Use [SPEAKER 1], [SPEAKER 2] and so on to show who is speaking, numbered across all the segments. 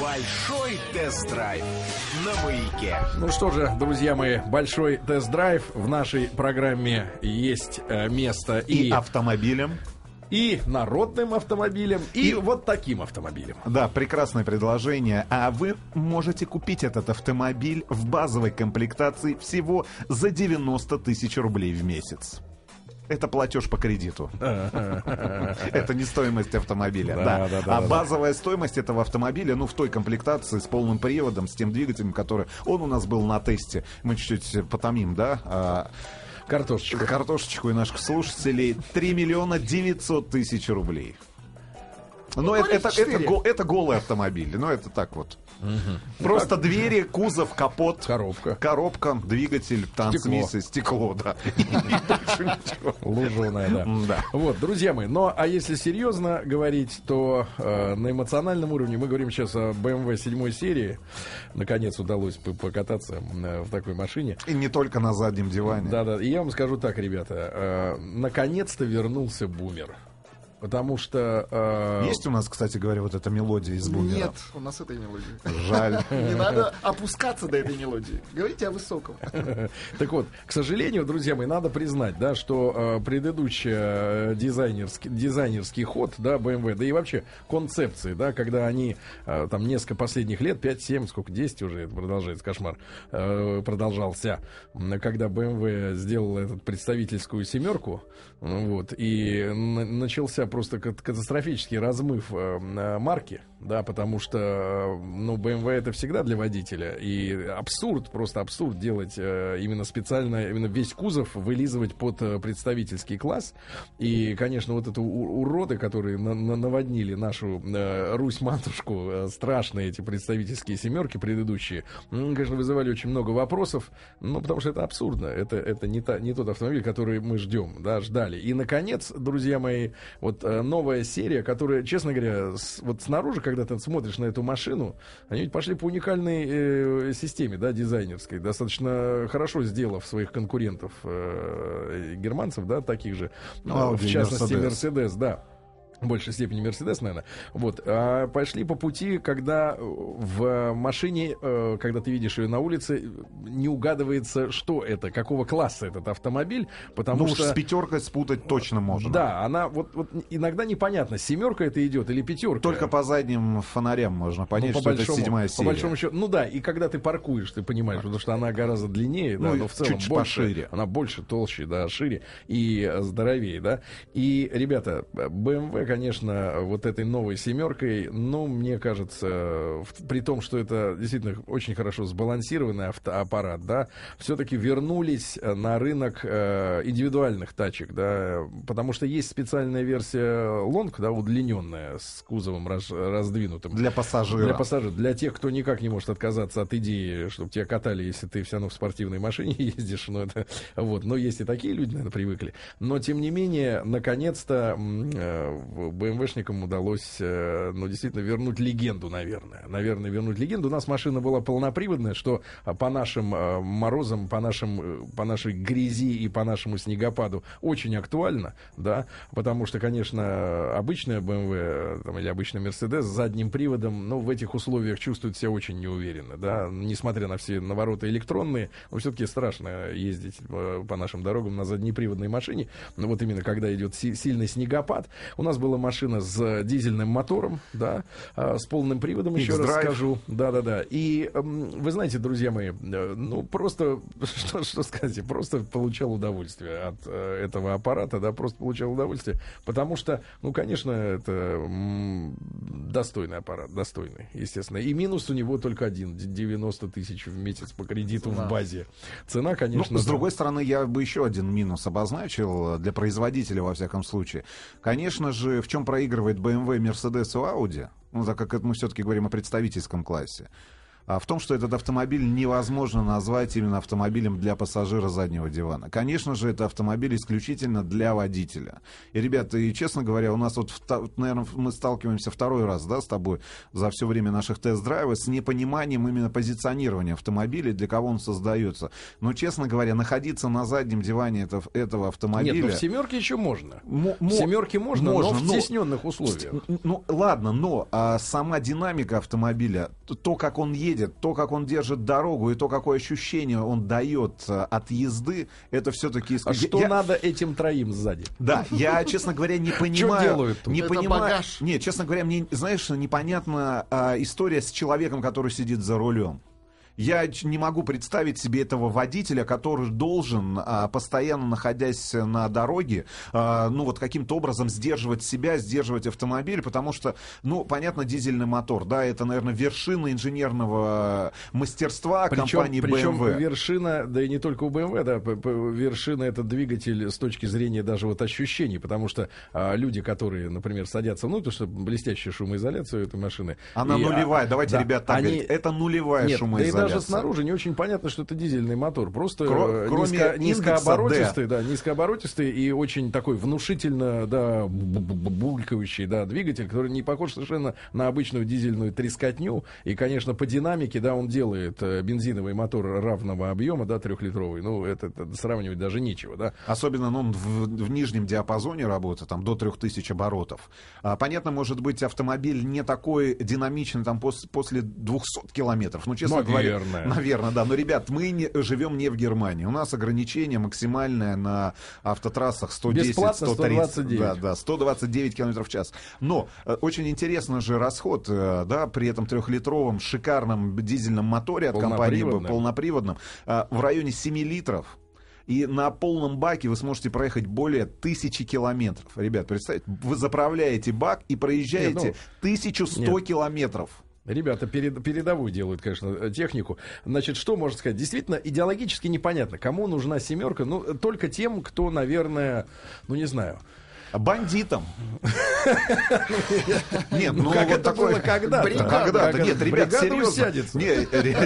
[SPEAKER 1] Большой тест-драйв на маяке.
[SPEAKER 2] Ну что же, друзья мои, большой тест-драйв. В нашей программе есть э, место и,
[SPEAKER 3] И автомобилем.
[SPEAKER 2] и народным автомобилем, и, вот таким автомобилем.
[SPEAKER 3] Да, прекрасное предложение. А вы можете купить этот автомобиль в базовой комплектации всего за 90 тысяч рублей в месяц. Это платеж по кредиту. Это не стоимость автомобиля.
[SPEAKER 2] Да,
[SPEAKER 3] Да,
[SPEAKER 2] да, да,
[SPEAKER 3] А базовая стоимость этого автомобиля, ну, в той комплектации с полным приводом, с тем двигателем, который... Он у нас был на тесте. Мы чуть-чуть потомим, да? А,
[SPEAKER 2] Картошечку.
[SPEAKER 3] Картошечку и наших слушателей 3 миллиона 900 тысяч рублей. Но
[SPEAKER 4] Ну,
[SPEAKER 3] это, это, это, это голый автомобиль. Ну, это так вот. Просто двери, кузов, капот,
[SPEAKER 2] Коробка.
[SPEAKER 3] коробка, двигатель, трансмиссия, стекло, да.
[SPEAKER 2] Луженая, да.
[SPEAKER 3] Да.
[SPEAKER 2] Вот, друзья мои, но а если серьезно говорить, то э, на эмоциональном уровне мы говорим сейчас о BMW 7 серии. Наконец удалось по- покататься э, в такой машине.
[SPEAKER 3] И не только на заднем диване.
[SPEAKER 2] Да, да. И я вам скажу так, ребята, э, наконец-то вернулся бумер. Потому что... э,
[SPEAKER 3] Есть у нас, кстати говоря, вот эта мелодия из бумера?
[SPEAKER 4] Нет, у нас этой мелодии.
[SPEAKER 3] Жаль.
[SPEAKER 4] Не надо опускаться до этой мелодии. Говорите о высоком.
[SPEAKER 2] Так вот, к сожалению, друзья мои, надо признать, да, что э, предыдущий э, дизайнерский, дизайнерский ход, да, BMW, да и вообще концепции, да, когда они э, там несколько последних лет, 5-7, сколько, 10 уже это продолжается, кошмар, э, продолжался, когда BMW сделала этот представительскую семерку, вот, и начался просто кат- катастрофический размыв э, м, марки, да, потому что, ну, BMW это всегда для водителя, и абсурд, просто абсурд делать э, именно специально, именно весь кузов вылизывать под э, представительский класс, и, конечно, вот это уроды, которые на- на- наводнили нашу э, Русь-матушку, э, страшные эти представительские семерки предыдущие, м, конечно, вызывали очень много вопросов, ну, потому что это абсурдно, это, это не, та, не тот автомобиль, который мы ждем, да, ждали. И, наконец, друзья мои, вот э, новая серия, которая, честно говоря, с- вот снаружи, когда ты смотришь на эту машину, они ведь пошли по уникальной э, системе, да, дизайнерской, достаточно хорошо сделав своих конкурентов э, германцев, да, таких же,
[SPEAKER 3] Audi
[SPEAKER 2] в
[SPEAKER 3] и
[SPEAKER 2] частности,
[SPEAKER 3] Mercedes.
[SPEAKER 2] Мерседес, да. В большей степени Мерседес, наверное. Вот. А пошли по пути, когда в машине, э, когда ты видишь ее на улице, не угадывается, что это, какого класса этот автомобиль, потому
[SPEAKER 3] Ну
[SPEAKER 2] что...
[SPEAKER 3] с пятеркой спутать точно можно.
[SPEAKER 2] Да, она вот, вот иногда непонятно, семерка это идет или пятерка.
[SPEAKER 3] Только по задним фонарям можно понять,
[SPEAKER 2] Ну,
[SPEAKER 3] что это седьмая
[SPEAKER 2] по
[SPEAKER 3] серия.
[SPEAKER 2] большому счету, ну да, и когда ты паркуешь, ты понимаешь, потому что она гораздо длиннее, да,
[SPEAKER 3] Ну, и
[SPEAKER 2] но в целом
[SPEAKER 3] чуть
[SPEAKER 2] больше,
[SPEAKER 3] пошире.
[SPEAKER 2] она больше, толще, да, шире и э, здоровее, да. И, ребята, BMW, конечно, вот этой новой семеркой, ну, мне кажется, при том, что это действительно очень хорошо сбалансированный автоаппарат, да, все-таки вернулись э, на рынок э, индивидуальных тачек, да, потому что есть специальная версия Long, да, удлиненная, с кузовом раз- раздвинутым.
[SPEAKER 3] Для пассажира.
[SPEAKER 2] Для пассажиров, для тех, кто никак не может отказаться от идеи, чтобы тебя катали, если ты все равно в спортивной машине ездишь, ну это вот, но есть и такие люди, наверное, привыкли. Но тем не менее, наконец-то э, БМВшникам удалось, э, ну действительно вернуть легенду, наверное, наверное вернуть легенду. У нас машина была полноприводная, что а, по нашим э, морозам, по нашим, э, по нашей грязи и по нашему снегопаду очень актуально, да, потому что, конечно, обычная BMW э, там, или обычный Mercedes с задним приводом, ну, в этих условиях чувствует себя очень неуверенно, да, несмотря на все навороты электронные, но все-таки страшно ездить э, по нашим дорогам на заднеприводной машине, но вот именно когда идет си- сильный снегопад, у нас была машина с дизельным мотором, да, а, с полным приводом, еще раз скажу, да-да-да, и эм, вы знаете, друзья мои, э, ну, просто, что, что сказать, просто получал удовольствие от э, этого аппарата, да, просто получал удовольствие, потому что, ну, конечно, это достойный аппарат, достойный, естественно. И минус у него только один, д- 90 тысяч в месяц по кредиту в базе. Цена,
[SPEAKER 3] Ну,
[SPEAKER 2] конечно...
[SPEAKER 3] с
[SPEAKER 2] да.
[SPEAKER 3] другой стороны, я бы еще один минус обозначил для производителя, во всяком случае. Конечно же, в чем проигрывает BMW, Mercedes и Audi, ну, так как мы все-таки говорим о представительском классе, в том, что этот автомобиль невозможно назвать именно автомобилем для пассажира заднего дивана. Конечно же, это автомобиль исключительно для водителя. И, ребята, и честно говоря, у нас вот, наверное, мы сталкиваемся второй раз, да, с тобой за все время наших тест-драйвов с непониманием именно позиционирования автомобиля, для кого он создается. Но, честно говоря, находиться на заднем диване этого, этого автомобиля...
[SPEAKER 2] Нет, ну в семерке еще можно.
[SPEAKER 3] Мо-
[SPEAKER 2] В семерке можно,
[SPEAKER 3] можно,
[SPEAKER 2] но в
[SPEAKER 3] но-
[SPEAKER 2] стесненных условиях.
[SPEAKER 3] Ну, ладно, но а, сама динамика автомобиля, то, как он едет, то, как он держит дорогу и то, какое ощущение он дает а, от езды, это все-таки...
[SPEAKER 2] А что надо этим троим сзади?
[SPEAKER 3] Да, я, честно говоря, не понимаю...
[SPEAKER 2] делают тут?
[SPEAKER 3] Не
[SPEAKER 4] Это
[SPEAKER 3] понимаю...
[SPEAKER 4] багаж.
[SPEAKER 3] Нет, честно говоря, мне, знаешь, непонятна а, история с человеком, который сидит за рулем. Я не могу представить себе этого водителя, который должен, а, постоянно находясь на дороге, а, ну вот каким-то образом сдерживать себя, сдерживать автомобиль, потому что, ну, понятно, дизельный мотор, да, это, наверное, вершина инженерного мастерства
[SPEAKER 2] Причем,
[SPEAKER 3] компании
[SPEAKER 2] причем
[SPEAKER 3] BMW.
[SPEAKER 2] вершина, да и не только у BMW, да, вершина это двигатель с точки зрения даже вот ощущений, потому что а, люди, которые, например, садятся внутрь, чтобы блестящая шумоизоляция у этой машины.
[SPEAKER 3] Она
[SPEAKER 2] и, а,
[SPEAKER 3] нулевая, давайте,
[SPEAKER 2] да,
[SPEAKER 3] ребят, так
[SPEAKER 2] они-
[SPEAKER 3] говорить. Это нулевая
[SPEAKER 2] Нет, да
[SPEAKER 3] шумоизоляция.
[SPEAKER 2] Даже снаружи не очень понятно, что это дизельный мотор. Просто
[SPEAKER 3] Кро-
[SPEAKER 2] э,
[SPEAKER 3] кроме
[SPEAKER 2] низко- низкооборотистый, да, низкооборотистый и очень такой внушительно, да, бу- бу- бу- булькающий, да, двигатель, который не похож совершенно на обычную дизельную трескотню. И, конечно, по динамике, да, он делает э, бензиновый мотор равного объема, да, трехлитровый. Ну, это, это сравнивать даже нечего, да.
[SPEAKER 3] Особенно ну, он в, в нижнем диапазоне работает, там до 3000 оборотов. А, понятно, может быть, автомобиль не такой динамичный там пос- после 200 километров. Ну, честно говоря,
[SPEAKER 2] Наверное.
[SPEAKER 3] наверное, да. Но, ребят, мы не, живем не в Германии. У нас ограничение максимальное на автотрассах 110,
[SPEAKER 2] Бесплатно
[SPEAKER 3] 130,
[SPEAKER 2] 129.
[SPEAKER 3] Да, да, 129 километров в час. Но э, очень интересно же расход, э, да, при этом трехлитровом шикарном дизельном моторе от компании
[SPEAKER 2] Полноприводном.
[SPEAKER 3] полноприводном э, в районе 7 литров. И на полном баке вы сможете проехать более тысячи километров. Ребят, представьте, вы заправляете бак и проезжаете
[SPEAKER 2] Нет,
[SPEAKER 3] 1100
[SPEAKER 2] нет.
[SPEAKER 3] километров.
[SPEAKER 2] Ребята перед, передовую делают, конечно, э, технику. Значит, что можно сказать? Действительно, идеологически непонятно, кому нужна семерка. Ну, только тем, кто, наверное, ну не знаю.
[SPEAKER 3] Бандитам. Нет, ну вот
[SPEAKER 2] это
[SPEAKER 3] такой...
[SPEAKER 2] было когда-то.
[SPEAKER 3] Когда-то.
[SPEAKER 2] Когда-то.
[SPEAKER 3] Нет, ребят, серьезно.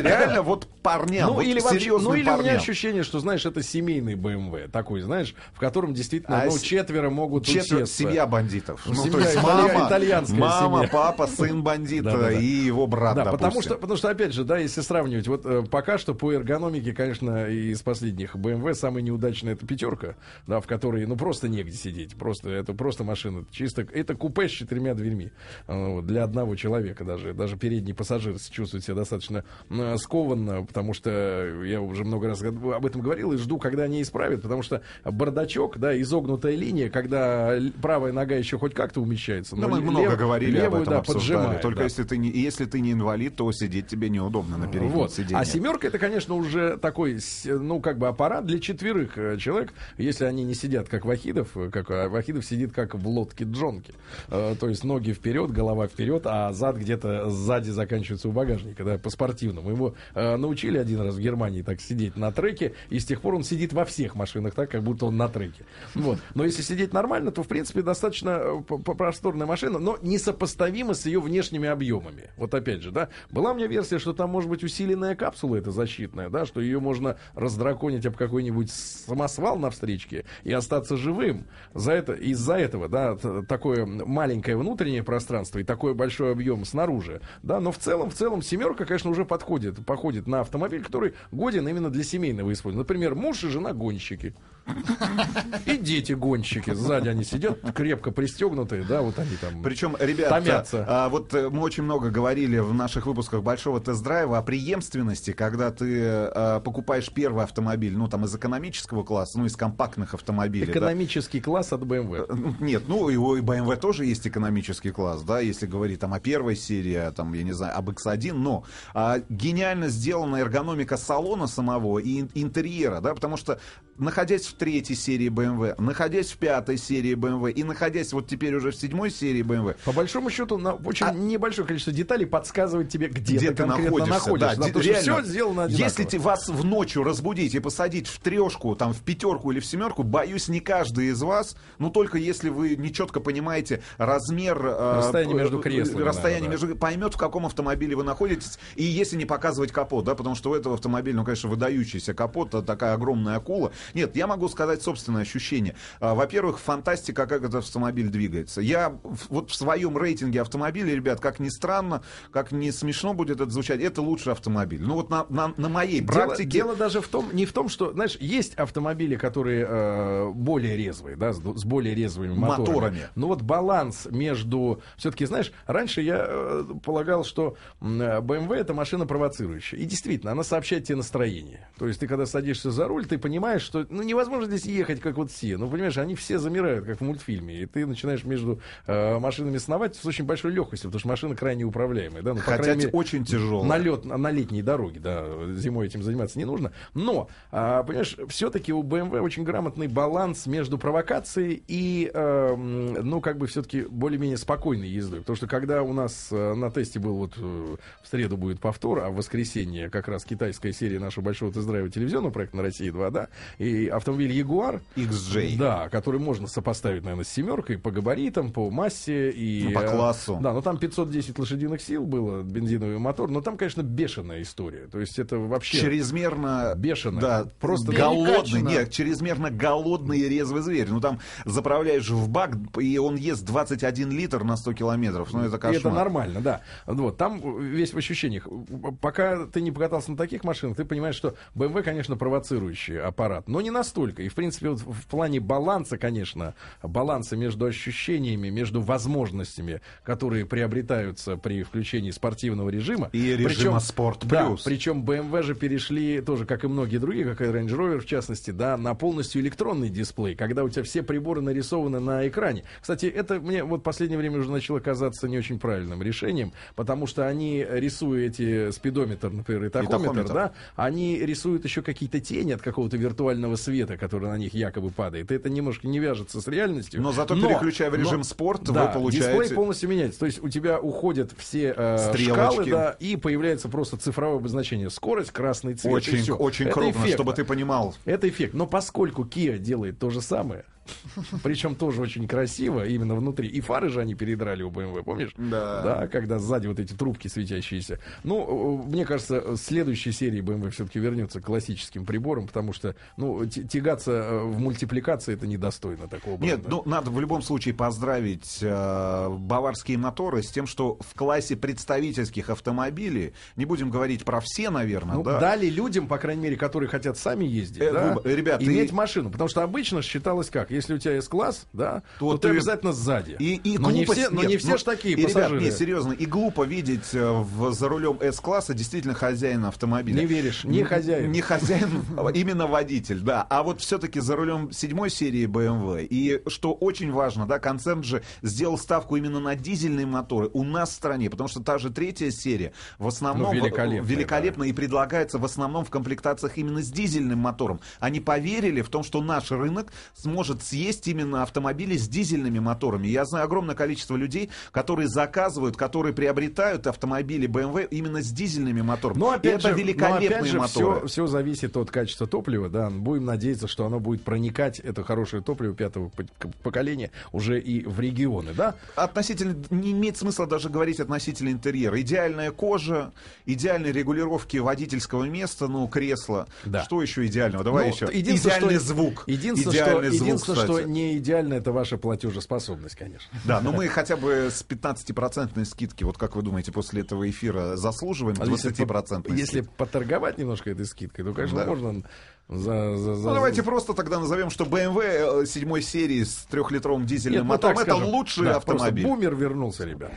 [SPEAKER 3] реально вот парням,
[SPEAKER 2] Ну, или ну, или у меня ощущение, что, знаешь, это семейный BMW. Такой, знаешь, в котором действительно,
[SPEAKER 3] А
[SPEAKER 2] ну, четверо могут усесться.
[SPEAKER 3] семья бандитов.
[SPEAKER 2] Ну,
[SPEAKER 3] то есть мама,
[SPEAKER 2] итальянская
[SPEAKER 3] мама, папа, сын бандита и его брат,
[SPEAKER 2] Да, потому что, потому что, опять же, да, если сравнивать, вот э, пока что по эргономике, конечно, из последних BMW самая неудачная это пятерка, да, в которой, ну, просто негде сидеть, просто, это просто машина, чисто, это купе с четырьмя дверьми, э, для одного человека даже, даже передний пассажир чувствует себя достаточно э, скованно, потому что я уже много раз об этом говорил и жду, когда они исправят, потому что бардачок, да, изогнутая линия, когда правая нога еще хоть как-то умещается,
[SPEAKER 3] Ну,
[SPEAKER 2] но
[SPEAKER 3] мы
[SPEAKER 2] лев-
[SPEAKER 3] много говорили об
[SPEAKER 2] левую,
[SPEAKER 3] этом,
[SPEAKER 2] да,
[SPEAKER 3] обсуждали.
[SPEAKER 2] поджимает,
[SPEAKER 3] Только
[SPEAKER 2] да.
[SPEAKER 3] если ты не, если ты не инвалид, то сидеть тебе неудобно на переднем
[SPEAKER 2] Вот.
[SPEAKER 3] сиденье.
[SPEAKER 2] А семерка это, конечно, уже такой, ну, как бы аппарат для четверых э, человек, если они не сидят как Вахидов, как а Вахидов сидит как в лодке Джонки. Э, то есть ноги вперед, голова вперед, а зад где-то сзади заканчивается у багажника, да, по-спортивному. Его э, научили один раз в Германии так сидеть на треке, и с тех пор он сидит во всех машинах так, как будто он на треке. Вот. Но если сидеть нормально, то, в принципе, достаточно э, просторная машина, но несопоставима с ее внешними объемами. Вот опять же, да, была у меня версия, что там может быть усиленная капсула эта защитная, да, что ее можно раздраконить об какой-нибудь самосвал на встречке и остаться живым. За это, из-за этого, да, т- маленькое внутреннее пространство и такой большой объем снаружи, да, но в целом, в целом семерка, конечно, уже подходит, походит на автомобиль, который годен именно для семейного использования. Например, муж и жена гонщики. И дети гонщики. Сзади они сидят, крепко пристегнутые, да, вот они там.
[SPEAKER 3] Причем, ребята,
[SPEAKER 2] Томятся.
[SPEAKER 3] а, вот э, мы очень много говорили в наших выпусках большого тест-драйва о преемственности, когда ты э, покупаешь первый автомобиль, ну там из экономического класса, ну из компактных автомобилей. да.
[SPEAKER 2] Экономический класс от BMW.
[SPEAKER 3] Ну, Нет, ну и у BMW тоже есть экономический класс, да, если говорить там о первой серии, а, там, я не знаю, об X1, но а, гениально сделана эргономика салона самого и ин- интерьера, да, потому что находясь в третьей серии BMW, находясь в пятой серии BMW и находясь вот теперь уже в седьмой серии BMW,
[SPEAKER 2] По большому счету, на очень
[SPEAKER 3] А-
[SPEAKER 2] небольшое количество деталей подсказывает тебе, где,
[SPEAKER 3] где
[SPEAKER 2] ты
[SPEAKER 3] ты находишься.
[SPEAKER 2] находишься.
[SPEAKER 3] да,
[SPEAKER 2] потому
[SPEAKER 3] реально.
[SPEAKER 2] все сделано одинаково.
[SPEAKER 3] Если те- вас в ночью разбудить и посадить в трешку, там, в пятерку или в семерку, боюсь, не каждый из вас, ну, только если вы нечетко понимаете размер... э,
[SPEAKER 2] Расстояние между
[SPEAKER 3] э,
[SPEAKER 2] креслами,
[SPEAKER 3] Расстояние
[SPEAKER 2] наверное,
[SPEAKER 3] между... Поймет, в каком автомобиле вы находитесь, и если не показывать капот, да, потому что у этого автомобиля, ну, конечно, выдающийся капот, а такая огромная акула. Нет, я могу сказать собственное ощущение. А, Во-первых, фантастика, как этот автомобиль двигается. Я вот в своем рейтинге автомобилей, ребят, как ни странно, как ни смешно будет это звучать, это лучший автомобиль. Ну вот на, на, на моей
[SPEAKER 2] Дело,
[SPEAKER 3] практике...
[SPEAKER 2] дело даже в том, не в том, что, знаешь, есть автомобили, которые э, более резвые, да, с, с более резвыми моторами.
[SPEAKER 3] Моторами.
[SPEAKER 2] Ну вот баланс между, все-таки, знаешь, раньше я э, полагал, что м, э, BMW это машина провоцирующая, и действительно, она сообщает тебе настроение. То есть ты когда садишься за руль, ты понимаешь, что, ну невозможно здесь ехать как вот все, ну понимаешь, они все замирают, как в мультфильме, и ты начинаешь между э, машинами сновать с очень большой легкостью, потому что машина крайне управляемая, да, ну,
[SPEAKER 3] Хотя
[SPEAKER 2] крайней мере,
[SPEAKER 3] очень тяжелая.
[SPEAKER 2] на лед, на летней дороге, да, зимой этим заниматься не нужно. Но, а, понимаешь, все-таки у BMW очень грамотный баланс между провокацией и, эм, ну, как бы все-таки более-менее спокойной ездой. Потому что когда у нас э, на тесте был вот э, в среду будет повтор, а в воскресенье как раз китайская серия нашего большого тест-драйва телевизионного проекта на России 2, да, и автомобиль Jaguar,
[SPEAKER 3] XJ.
[SPEAKER 2] да, который можно сопоставить, наверное, с семеркой по габаритам, по массе и...
[SPEAKER 3] Ну, по
[SPEAKER 2] э,
[SPEAKER 3] классу.
[SPEAKER 2] Да, но там 510 лошадиных сил было, бензиновый мотор, но там, конечно, бешеная история. То есть это вообще...
[SPEAKER 3] Чрезмерно
[SPEAKER 2] Бешено.
[SPEAKER 3] Да,
[SPEAKER 2] Просто
[SPEAKER 3] голодный. Нет, чрезмерно голодный и резвый зверь. Ну там заправляешь в бак, и он ест 21 литр на 100 километров. Ну это
[SPEAKER 2] И
[SPEAKER 3] кошмар.
[SPEAKER 2] это нормально, да. Вот, там весь в ощущениях. Пока ты не покатался на таких машинах, ты понимаешь, что BMW, конечно, провоцирующий аппарат, но не настолько. И, в принципе, вот в плане баланса, конечно, баланса между ощущениями, между возможностями, которые приобретаются при включении спортивного режима.
[SPEAKER 3] И режима Sport
[SPEAKER 2] Да,
[SPEAKER 3] Plus.
[SPEAKER 2] причем BMW же перешли тоже, как и многие другие, как и Range Rover в частности, да, на полностью электронный дисплей, когда у тебя все приборы нарисованы на экране. Кстати, это мне вот в последнее время уже начало казаться не очень правильным решением, потому что они, рисуя эти спидометр, например, и тахометр,
[SPEAKER 3] тахометр.
[SPEAKER 2] да, они рисуют еще какие-то тени от какого-то виртуального света, который на них якобы падает. Это немножко не вяжется с реальностью.
[SPEAKER 3] Но зато, переключая в режим спорт, вы
[SPEAKER 2] да,
[SPEAKER 3] получаете-
[SPEAKER 2] дисплей полностью меняется. То есть у тебя уходят все э, шкалы, да, и появляется просто цифровое обозначение. Скорость, красный цвет.
[SPEAKER 3] Очень, очень
[SPEAKER 2] Это
[SPEAKER 3] крупно,
[SPEAKER 2] эффектно.
[SPEAKER 3] чтобы ты понимал.
[SPEAKER 2] Это эффект. Но поскольку Kia делает то же самое, причем тоже очень красиво, именно внутри. И фары же они передрали у BMW, помнишь?
[SPEAKER 3] Да.
[SPEAKER 2] Да, когда сзади вот эти трубки светящиеся. Ну, э, мне кажется, следующей серии BMW все-таки вернется к классическим приборам, потому что, ну, тягаться э, в мультипликации это недостойно такого
[SPEAKER 3] Нет,
[SPEAKER 2] бренда.
[SPEAKER 3] ну надо в любом случае поздравить э, баварские моторы с тем, что в классе представительских автомобилей, не будем говорить про все, наверное,
[SPEAKER 2] Ну,
[SPEAKER 3] да,
[SPEAKER 2] дали людям, по крайней мере, которые хотят сами ездить,
[SPEAKER 3] Э,
[SPEAKER 2] да,
[SPEAKER 3] выбор- ребят,
[SPEAKER 2] иметь
[SPEAKER 3] и-
[SPEAKER 2] машину. Потому что обычно считалось как? Если у тебя есть класс, да, то,
[SPEAKER 3] То
[SPEAKER 2] ты обязательно сзади.
[SPEAKER 3] И, и
[SPEAKER 2] но, не
[SPEAKER 3] глупость-
[SPEAKER 2] все, но
[SPEAKER 3] нет,
[SPEAKER 2] не все ж такие
[SPEAKER 3] и, ребят,
[SPEAKER 2] пассажиры.
[SPEAKER 3] не, серьезно, и глупо видеть э, в, за рулем С-класса действительно хозяина автомобиля.
[SPEAKER 2] Не веришь, не
[SPEAKER 3] Н-
[SPEAKER 2] хозяин.
[SPEAKER 3] Не хозяин, а именно водитель, да. А вот все-таки за рулем седьмой серии BMW. И что очень важно, да, концерн же сделал ставку именно на дизельные моторы у нас в стране, потому что та же третья серия в основном
[SPEAKER 2] Ну, великолепная,
[SPEAKER 3] великолепна и предлагается в основном в комплектациях именно с дизельным мотором. Они поверили в том, что наш рынок сможет съесть именно автомобили с дизельными моторами. Я знаю огромное количество людей, которые заказывают, которые приобретают автомобили BMW именно с дизельными моторами.
[SPEAKER 2] Но опять
[SPEAKER 3] это
[SPEAKER 2] же, но
[SPEAKER 3] великолепные
[SPEAKER 2] опять же
[SPEAKER 3] моторы.
[SPEAKER 2] все, все зависит от качества топлива, да. Будем надеяться, что оно будет проникать, это хорошее топливо пятого поколения, уже и в регионы, да.
[SPEAKER 3] Относительно, не имеет смысла даже говорить относительно интерьера. Идеальная кожа, идеальные регулировки водительского места, ну, кресла.
[SPEAKER 2] Да.
[SPEAKER 3] Что еще идеального? Давай
[SPEAKER 2] Ну,
[SPEAKER 3] еще.
[SPEAKER 2] единственное,
[SPEAKER 3] Идеальный
[SPEAKER 2] что-
[SPEAKER 3] звук.
[SPEAKER 2] Единственное,
[SPEAKER 3] Идеальный
[SPEAKER 2] что,
[SPEAKER 3] звук,
[SPEAKER 2] единственное что
[SPEAKER 3] кстати.
[SPEAKER 2] не идеально, это ваша платежеспособность, конечно.
[SPEAKER 3] Да, но мы хотя бы с 15% скидки, вот как вы думаете, после этого эфира заслуживаем
[SPEAKER 2] А если
[SPEAKER 3] 20%
[SPEAKER 2] по- Если поторговать немножко этой скидкой, то, конечно,
[SPEAKER 3] Да.
[SPEAKER 2] можно за, за, за-
[SPEAKER 3] Ну, давайте просто тогда назовем, что BMW э, седьмой серии с трехлитровым дизельным
[SPEAKER 2] Нет, ну,
[SPEAKER 3] мотором это
[SPEAKER 2] скажем.
[SPEAKER 3] лучший
[SPEAKER 2] Да,
[SPEAKER 3] автомобиль.
[SPEAKER 2] бумер вернулся, ребят.